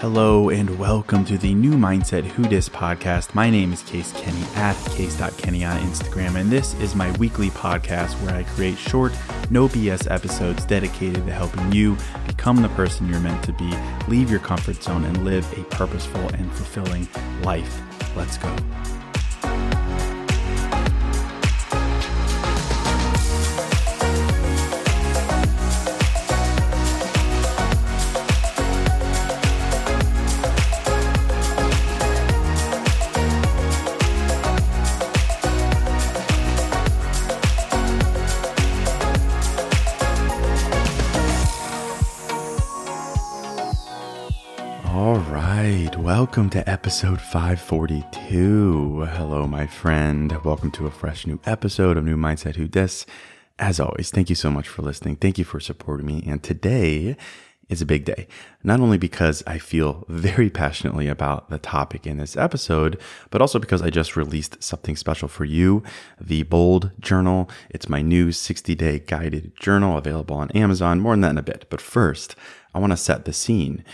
Hello and welcome to the new Mindset Who podcast. My name is Case Kenny at case.kenny on Instagram, and this is my weekly podcast where I create short, no BS episodes dedicated to helping you become the person you're meant to be, leave your comfort zone, and live a purposeful and fulfilling life. Let's go. Welcome to episode 542. Hello, my friend. Welcome to a fresh new episode of New Mindset Who Dis. As always, thank you so much for listening. Thank you for supporting me. And today is a big day, not only because I feel very passionately about the topic in this episode, but also because I just released something special for you the Bold Journal. It's my new 60 day guided journal available on Amazon. More on that in a bit. But first, I want to set the scene.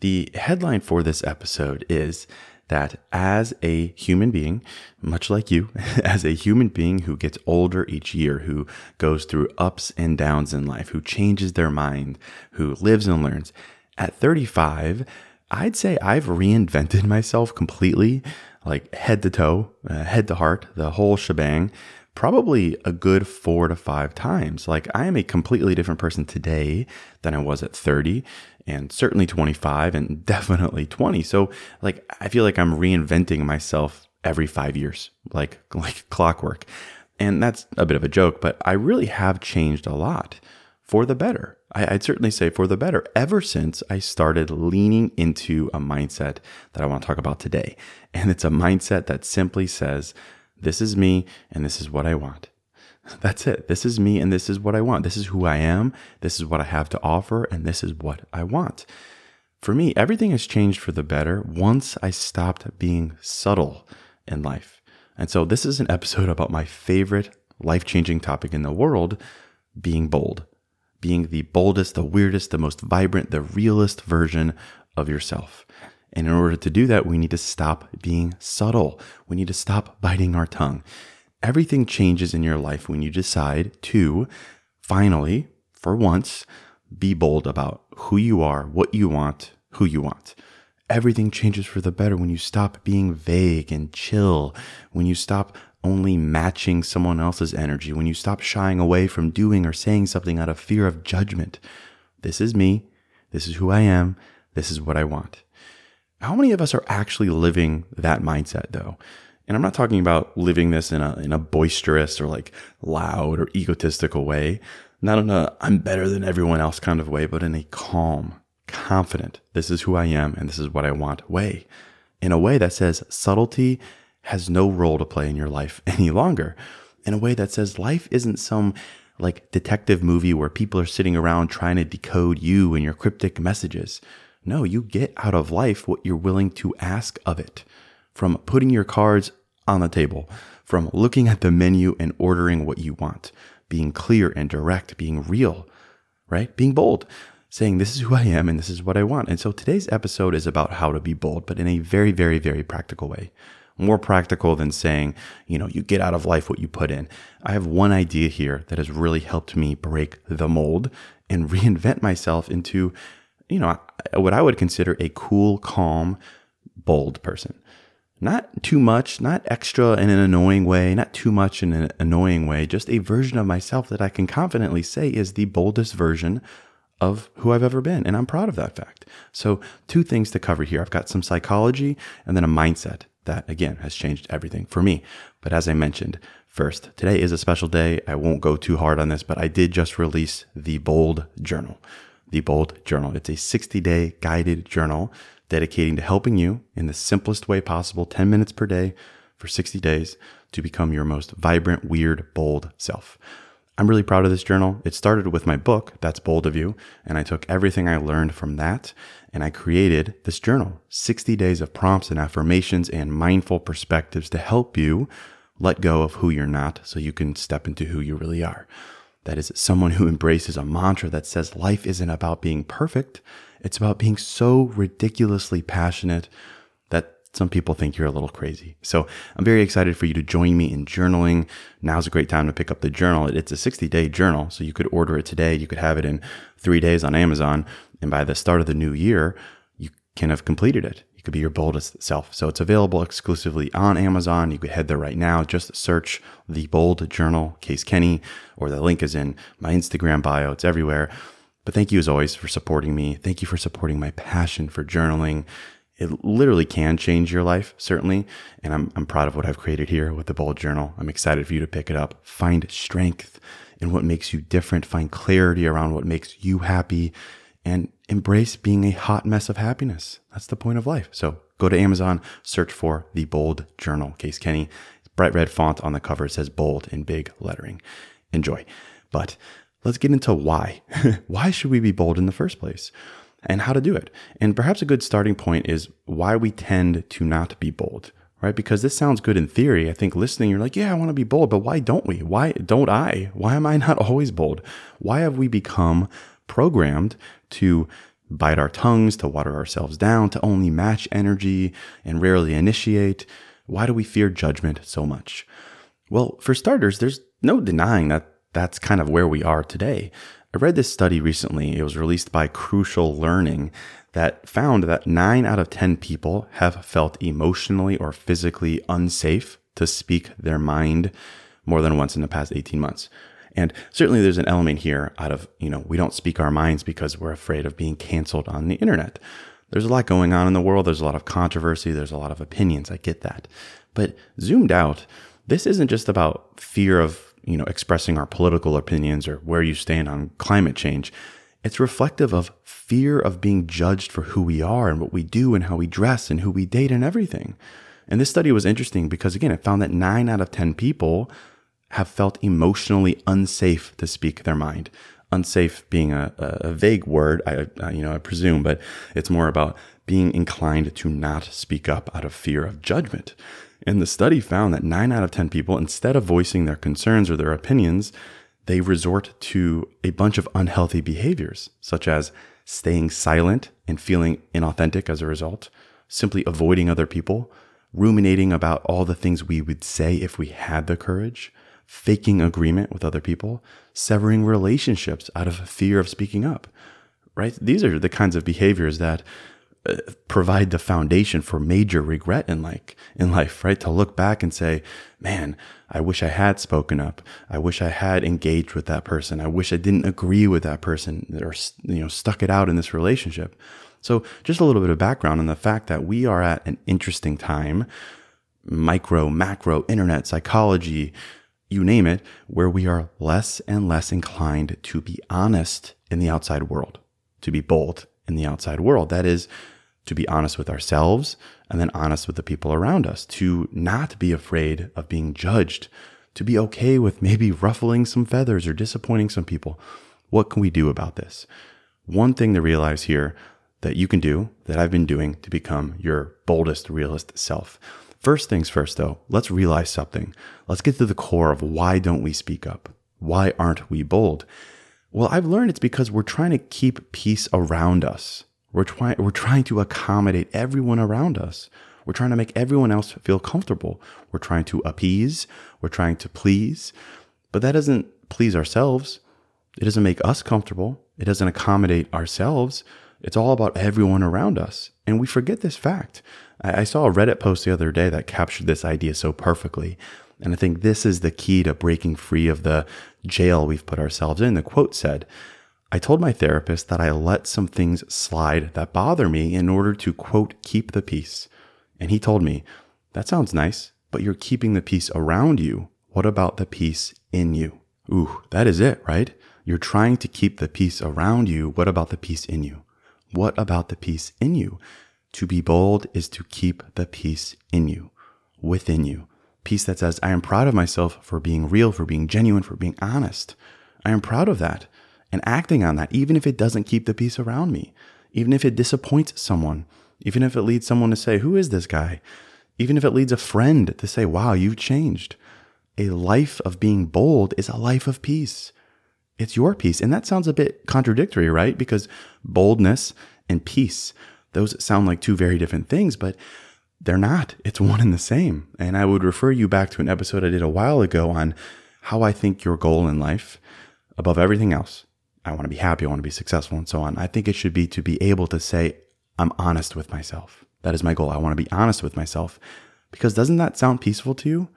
The headline for this episode is that as a human being, much like you, as a human being who gets older each year, who goes through ups and downs in life, who changes their mind, who lives and learns, at 35, I'd say I've reinvented myself completely, like head to toe, uh, head to heart, the whole shebang probably a good four to five times. Like I am a completely different person today than I was at 30 and certainly 25 and definitely 20. So like I feel like I'm reinventing myself every 5 years, like like clockwork. And that's a bit of a joke, but I really have changed a lot for the better. I, would certainly say for the better ever since I started leaning into a mindset that I want to talk about today. And it's a mindset that simply says, this is me and this is what I want. That's it. This is me and this is what I want. This is who I am. This is what I have to offer and this is what I want. For me, everything has changed for the better once I stopped being subtle in life. And so this is an episode about my favorite life changing topic in the world being bold, being the boldest, the weirdest, the most vibrant, the realest version of yourself. And in order to do that, we need to stop being subtle. We need to stop biting our tongue. Everything changes in your life when you decide to finally, for once, be bold about who you are, what you want, who you want. Everything changes for the better when you stop being vague and chill, when you stop only matching someone else's energy, when you stop shying away from doing or saying something out of fear of judgment. This is me. This is who I am. This is what I want. How many of us are actually living that mindset though? And I'm not talking about living this in a, in a boisterous or like loud or egotistical way, not in a I'm better than everyone else kind of way, but in a calm, confident, this is who I am and this is what I want way. In a way that says subtlety has no role to play in your life any longer. In a way that says life isn't some like detective movie where people are sitting around trying to decode you and your cryptic messages. No, you get out of life what you're willing to ask of it. From putting your cards on the table, from looking at the menu and ordering what you want, being clear and direct, being real, right? Being bold, saying, This is who I am and this is what I want. And so today's episode is about how to be bold, but in a very, very, very practical way. more practical than saying, you know, you get out of life what you put in. I have one idea here that has really helped me break the mold and reinvent myself into, you know, what I would consider a cool, calm, bold person. Not too much, not extra in an annoying way, not too much in an annoying way, just a version of myself that I can confidently say is the boldest version of who I've ever been. And I'm proud of that fact. So, two things to cover here. I've got some psychology and then a mindset that, again, has changed everything for me. But as I mentioned, first, today is a special day. I won't go too hard on this, but I did just release the Bold Journal. The Bold Journal. It's a 60 day guided journal dedicating to helping you in the simplest way possible, 10 minutes per day for 60 days to become your most vibrant, weird, bold self. I'm really proud of this journal. It started with my book, That's Bold of You, and I took everything I learned from that and I created this journal 60 days of prompts and affirmations and mindful perspectives to help you let go of who you're not so you can step into who you really are. That is someone who embraces a mantra that says life isn't about being perfect, it's about being so ridiculously passionate that some people think you're a little crazy. So I'm very excited for you to join me in journaling. Now's a great time to pick up the journal. It's a 60 day journal. So you could order it today. You could have it in three days on Amazon. And by the start of the new year, you can have completed it. You could be your boldest self. So it's available exclusively on Amazon. You could head there right now. Just search the Bold Journal, Case Kenny, or the link is in my Instagram bio. It's everywhere. But thank you as always for supporting me. Thank you for supporting my passion for journaling. It literally can change your life, certainly. And I'm, I'm proud of what I've created here with the Bold Journal. I'm excited for you to pick it up. Find strength in what makes you different. Find clarity around what makes you happy and embrace being a hot mess of happiness. That's the point of life. So go to Amazon, search for the Bold Journal, Case Kenny. Bright red font on the cover it says bold in big lettering. Enjoy. But let's get into why. why should we be bold in the first place? And how to do it. And perhaps a good starting point is why we tend to not be bold, right? Because this sounds good in theory. I think listening, you're like, yeah, I want to be bold, but why don't we? Why don't I? Why am I not always bold? Why have we become programmed to bite our tongues, to water ourselves down, to only match energy and rarely initiate? Why do we fear judgment so much? Well, for starters, there's no denying that that's kind of where we are today. I read this study recently. It was released by Crucial Learning that found that nine out of 10 people have felt emotionally or physically unsafe to speak their mind more than once in the past 18 months. And certainly there's an element here out of, you know, we don't speak our minds because we're afraid of being canceled on the internet. There's a lot going on in the world. There's a lot of controversy. There's a lot of opinions. I get that. But zoomed out, this isn't just about fear of you know, expressing our political opinions or where you stand on climate change. It's reflective of fear of being judged for who we are and what we do and how we dress and who we date and everything. And this study was interesting because, again, it found that nine out of 10 people have felt emotionally unsafe to speak their mind. Unsafe being a, a vague word, I, I, you know, I presume, but it's more about being inclined to not speak up out of fear of judgment. And the study found that nine out of 10 people, instead of voicing their concerns or their opinions, they resort to a bunch of unhealthy behaviors, such as staying silent and feeling inauthentic as a result, simply avoiding other people, ruminating about all the things we would say if we had the courage, faking agreement with other people, severing relationships out of fear of speaking up. Right? These are the kinds of behaviors that uh, provide the foundation for major regret in like in life, right? To look back and say, man, I wish I had spoken up. I wish I had engaged with that person. I wish I didn't agree with that person or you know stuck it out in this relationship. So, just a little bit of background on the fact that we are at an interesting time, micro, macro, internet, psychology, you name it, where we are less and less inclined to be honest in the outside world, to be bold in the outside world. That is, to be honest with ourselves and then honest with the people around us, to not be afraid of being judged, to be okay with maybe ruffling some feathers or disappointing some people. What can we do about this? One thing to realize here that you can do that I've been doing to become your boldest, realist self. First things first, though, let's realize something. Let's get to the core of why don't we speak up? Why aren't we bold? Well, I've learned it's because we're trying to keep peace around us. We're trying, we're trying to accommodate everyone around us. We're trying to make everyone else feel comfortable. We're trying to appease. We're trying to please. But that doesn't please ourselves. It doesn't make us comfortable. It doesn't accommodate ourselves. It's all about everyone around us. And we forget this fact. I, saw a Reddit post the other day that captured this idea so perfectly. And I think this is the key to breaking free of the jail we've put ourselves in. The quote said, I told my therapist that I let some things slide that bother me in order to, quote, keep the peace. And he told me, That sounds nice, but you're keeping the peace around you. What about the peace in you? Ooh, that is it, right? You're trying to keep the peace around you. What about the peace in you? What about the peace in you? To be bold is to keep the peace in you, within you. Peace that says, I am proud of myself for being real, for being genuine, for being honest. I am proud of that and acting on that, even if it doesn't keep the peace around me, even if it disappoints someone, even if it leads someone to say, Who is this guy? Even if it leads a friend to say, Wow, you've changed. A life of being bold is a life of peace. It's your peace. And that sounds a bit contradictory, right? Because boldness and peace, those sound like two very different things, but they're not. It's one and the same. And I would refer you back to an episode I did a while ago on how I think your goal in life, above everything else, I want to be happy, I want to be successful, and so on. I think it should be to be able to say, I'm honest with myself. That is my goal. I want to be honest with myself. Because doesn't that sound peaceful to you?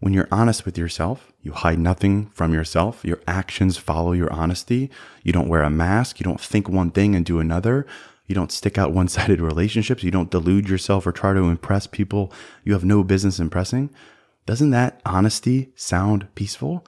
When you're honest with yourself, you hide nothing from yourself. Your actions follow your honesty. You don't wear a mask. You don't think one thing and do another. You don't stick out one sided relationships. You don't delude yourself or try to impress people you have no business impressing. Doesn't that honesty sound peaceful?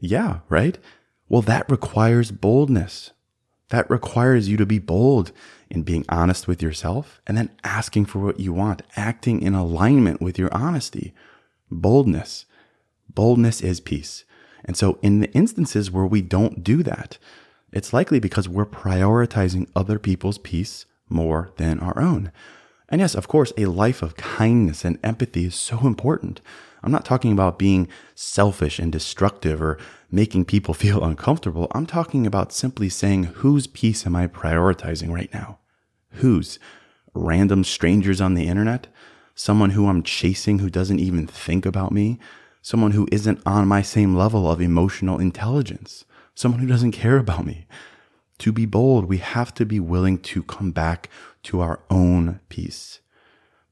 Yeah, right? Well, that requires boldness. That requires you to be bold in being honest with yourself and then asking for what you want, acting in alignment with your honesty. Boldness. Boldness is peace. And so, in the instances where we don't do that, it's likely because we're prioritizing other people's peace more than our own. And yes, of course, a life of kindness and empathy is so important. I'm not talking about being selfish and destructive or making people feel uncomfortable. I'm talking about simply saying, whose peace am I prioritizing right now? Whose? Random strangers on the internet? Someone who I'm chasing who doesn't even think about me? Someone who isn't on my same level of emotional intelligence? Someone who doesn't care about me? To be bold, we have to be willing to come back to our own peace.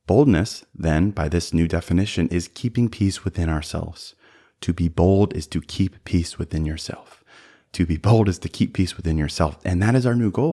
Boldness, then, by this new definition, is keeping peace within ourselves. To be bold is to keep peace within yourself. To be bold is to keep peace within yourself. And that is our new goal.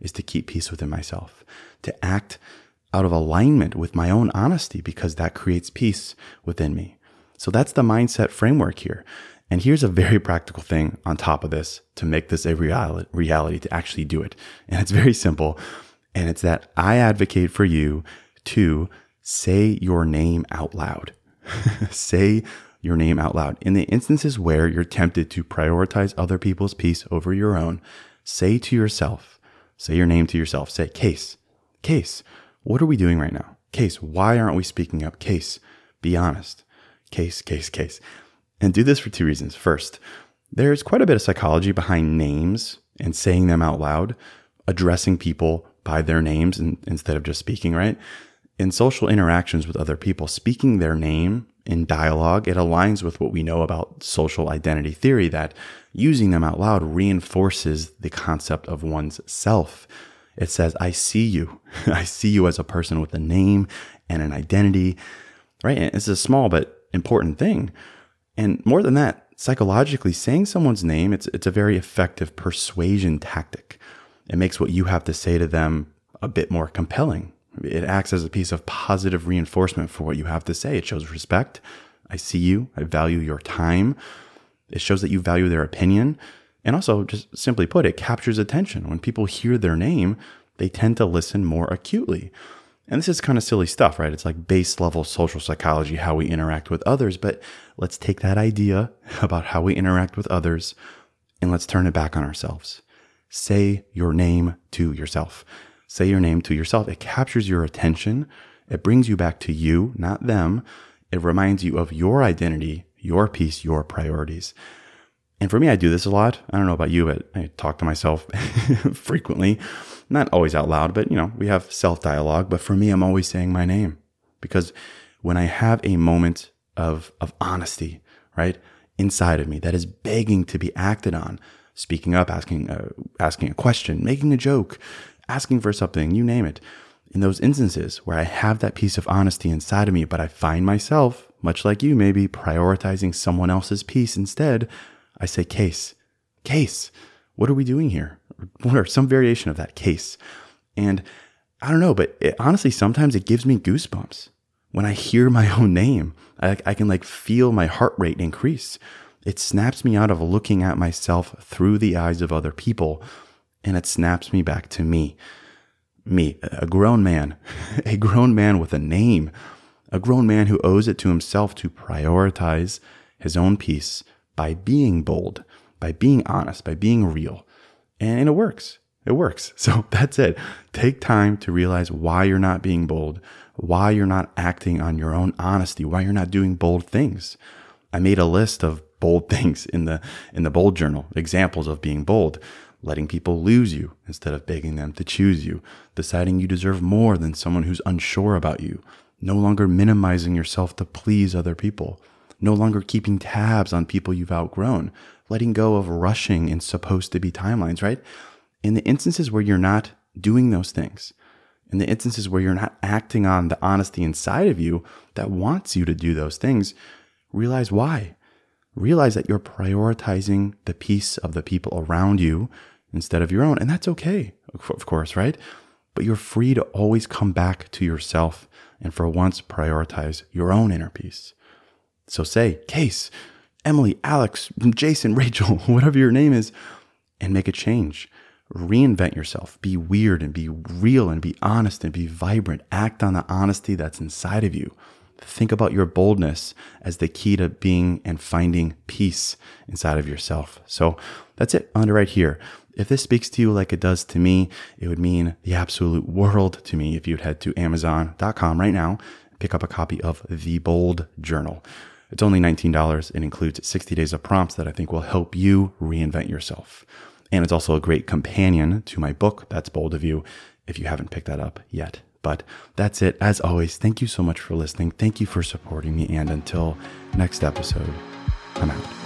is to keep peace within myself, to act out of alignment with my own honesty because that creates peace within me. So that's the mindset framework here. And here's a very practical thing on top of this to make this a reality, to actually do it. And it's very simple. And it's that I advocate for you to say your name out loud. say your name out loud. In the instances where you're tempted to prioritize other people's peace over your own, say to yourself, say your name to yourself, say, Case, Case, what are we doing right now? Case, why aren't we speaking up? Case, be honest. Case, case, case. And do this for two reasons. First, there's quite a bit of psychology behind names and saying them out loud, addressing people by their names instead of just speaking, right? In social interactions with other people, speaking their name in dialogue, it aligns with what we know about social identity theory that using them out loud reinforces the concept of one's self. It says, I see you. I see you as a person with a name and an identity, right? And it's a small but important thing. And more than that, psychologically, saying someone's name, it's, it's a very effective persuasion tactic. It makes what you have to say to them a bit more compelling. It acts as a piece of positive reinforcement for what you have to say. It shows respect. I see you. I value your time. It shows that you value their opinion. And also, just simply put, it captures attention. When people hear their name, they tend to listen more acutely. And this is kind of silly stuff, right? It's like base level social psychology, how we interact with others. But let's take that idea about how we interact with others and let's turn it back on ourselves. Say your name to yourself. Say your name to yourself. It captures your attention. It brings you back to you, not them. It reminds you of your identity, your peace, your priorities. And for me, I do this a lot. I don't know about you, but I talk to myself frequently. Not always out loud, but you know, we have self dialogue. But for me, I'm always saying my name because when I have a moment of, of honesty, right, inside of me that is begging to be acted on, speaking up, asking, uh, asking a question, making a joke, asking for something, you name it. In those instances where I have that piece of honesty inside of me, but I find myself, much like you, maybe prioritizing someone else's peace instead, I say, Case, Case, what are we doing here? Or some variation of that case? And I don't know, but it, honestly, sometimes it gives me goosebumps. When I hear my own name, I, I can like feel my heart rate increase. It snaps me out of looking at myself through the eyes of other people and it snaps me back to me. Me, a grown man, a grown man with a name, a grown man who owes it to himself to prioritize his own peace by being bold, by being honest, by being real. And it works. It works. So that's it. Take time to realize why you're not being bold, why you're not acting on your own honesty, why you're not doing bold things. I made a list of bold things in the in the bold journal, examples of being bold letting people lose you instead of begging them to choose you, deciding you deserve more than someone who's unsure about you, no longer minimizing yourself to please other people, no longer keeping tabs on people you've outgrown, letting go of rushing in supposed to be timelines, right? In the instances where you're not doing those things, in the instances where you're not acting on the honesty inside of you that wants you to do those things, realize why realize that you're prioritizing the peace of the people around you instead of your own. And that's okay, of course, right? But you're free to always come back to yourself and for once prioritize your own inner peace. So say, Case, Emily, Alex, Jason, Rachel, whatever your name is, and make a change. Reinvent yourself. Be weird and be real and be honest and be vibrant. Act on the honesty that's inside of you. Think about your boldness as the key to being and finding peace inside of yourself. So that's it under right here. If this speaks to you like it does to me, it would mean the absolute world to me if you'd head to amazon.com right now, pick up a copy of The Bold Journal. It's only $19. It includes 60 days of prompts that I think will help you reinvent yourself. And it's also a great companion to my book, That's Bold of You, if you haven't picked that up yet. But that's it. As always, thank you so much for listening. Thank you for supporting me. And until next episode, I'm out.